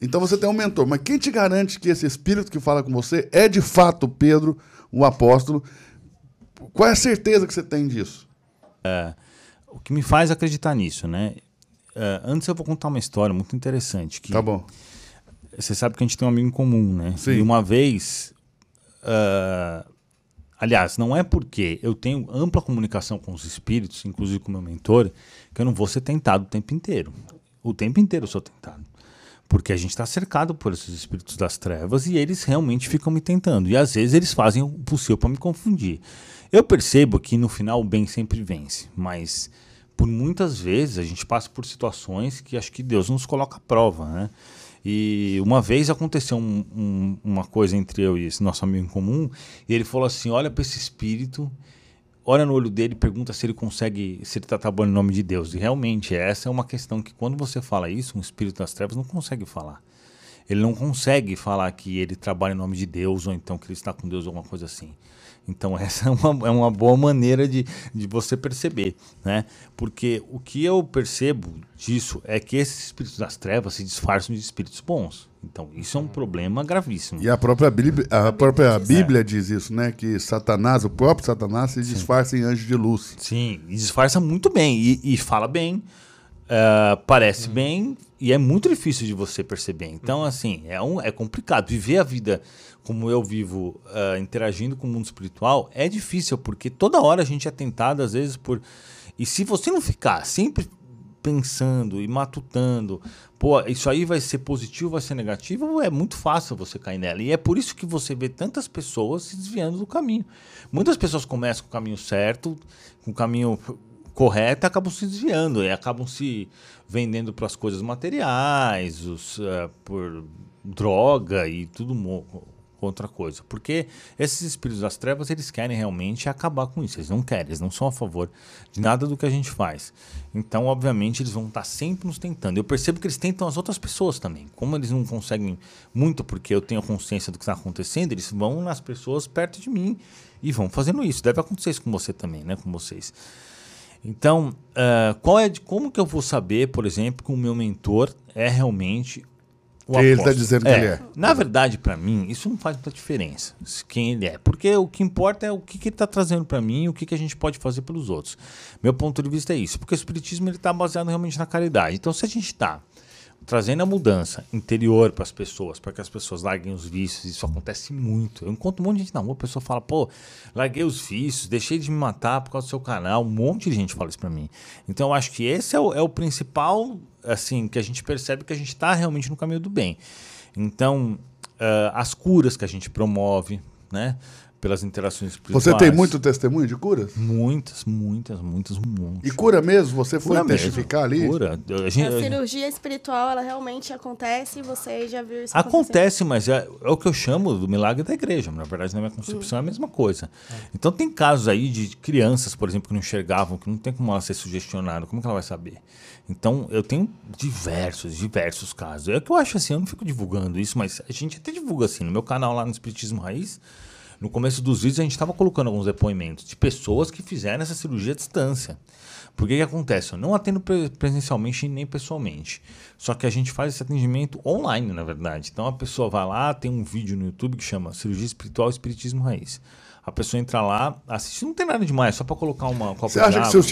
Então você tem um mentor, mas quem te garante que esse espírito que fala com você é de fato Pedro, o apóstolo? Qual é a certeza que você tem disso? É, o que me faz acreditar nisso, né? É, antes eu vou contar uma história muito interessante. Que Tá bom. Você sabe que a gente tem um amigo em comum, né? Sim. E uma vez. ah, aliás, não é porque eu tenho ampla comunicação com os espíritos, inclusive com o meu mentor, que eu não vou ser tentado o tempo inteiro. O tempo inteiro eu sou tentado. Porque a gente está cercado por esses espíritos das trevas e eles realmente ficam me tentando. E às vezes eles fazem o possível para me confundir. Eu percebo que no final o bem sempre vence, mas por muitas vezes a gente passa por situações que acho que Deus nos coloca à prova, né? E uma vez aconteceu um- um- uma coisa entre eu e esse nosso amigo em comum, e ele falou assim: olha para esse espírito, olha no olho dele e pergunta se ele consegue, se ele está trabalhando em nome de Deus. E realmente, essa é uma questão que quando você fala isso, um espírito das trevas não consegue falar. Ele não consegue falar que ele trabalha em nome de Deus ou então que ele está com Deus ou alguma coisa assim. Então essa é uma, é uma boa maneira de, de você perceber, né? Porque o que eu percebo disso é que esses espíritos das trevas se disfarçam de espíritos bons. Então isso é um problema gravíssimo. E a própria Bíblia, a própria Bíblia diz isso, né? Que Satanás, o próprio Satanás, se disfarça em anjo de luz. Sim, e disfarça muito bem e, e fala bem, ah, parece bem e é muito difícil de você perceber. Então, assim, é, um, é complicado. Viver a vida como eu vivo, ah, interagindo com o mundo espiritual, é difícil, porque toda hora a gente é tentado, às vezes, por. E se você não ficar sempre pensando e matutando, pô, isso aí vai ser positivo, vai ser negativo, é muito fácil você cair nela. E é por isso que você vê tantas pessoas se desviando do caminho. Muitas pessoas começam com o caminho certo, com o caminho correto, e acabam se desviando e acabam se vendendo para as coisas materiais, os, eh, por droga e tudo outra coisa. Porque esses espíritos das trevas, eles querem realmente acabar com isso. Eles não querem, eles não são a favor de nada do que a gente faz. Então, obviamente, eles vão estar sempre nos tentando. Eu percebo que eles tentam as outras pessoas também. Como eles não conseguem muito, porque eu tenho consciência do que está acontecendo, eles vão nas pessoas perto de mim e vão fazendo isso. Deve acontecer isso com você também, né? Com vocês. Então, ah, qual é de, como que eu vou saber, por exemplo, que o meu mentor é realmente o Que ele tá apóstolo? dizendo que ele é. Na verdade, para mim, isso não faz muita diferença quem ele é. Porque o que importa é o que, que ele está trazendo para mim e o que, que a gente pode fazer pelos outros. Meu ponto de vista é isso. Porque o Espiritismo está baseado realmente na caridade. Então, se a gente está trazendo a mudança interior para as pessoas, para que as pessoas larguem os vícios, isso acontece muito. Eu encontro um monte de gente na rua, a pessoa fala, pô, larguei os vícios, deixei de me matar por causa do seu canal. Um monte de gente fala isso para mim. Então, eu acho que esse é o, é o principal, assim, que a gente percebe que a gente está realmente no caminho do bem. Então, ah, as curas que a gente promove, né? Pelas interações espirituais. Você tem muito testemunho de curas? Muitas, muitas, muitas, monte. E cura mesmo? Você foi Cura mesmo. testificar ali? Cura. A gente- A cirurgia espiritual, ela realmente acontece e você já viu isso Acontece, mas é, é o que eu chamo do milagre da igreja. Na verdade, na minha concepção é a mesma coisa. Então, tem casos aí de crianças, por exemplo, que não enxergavam, que não tem como ela ser sugestionada. Como que ela vai saber? Então, eu tenho diversos, diversos casos. É que eu acho assim, eu não fico divulgando isso, mas a gente até divulga assim. No meu canal lá no Espiritismo Raiz, no começo dos vídeos, a gente estava colocando alguns depoimentos de pessoas que fizeram essa cirurgia à distância. Porque que acontece? Eu não atendo pre- presencialmente nem pessoalmente. Só que a gente faz esse atendimento online, na verdade. Então a pessoa vai lá, tem um vídeo no YouTube que chama Cirurgia Espiritual e Espiritismo Raiz. A pessoa entra lá, assiste, não tem nada demais, só para colocar uma copa Você acha que seus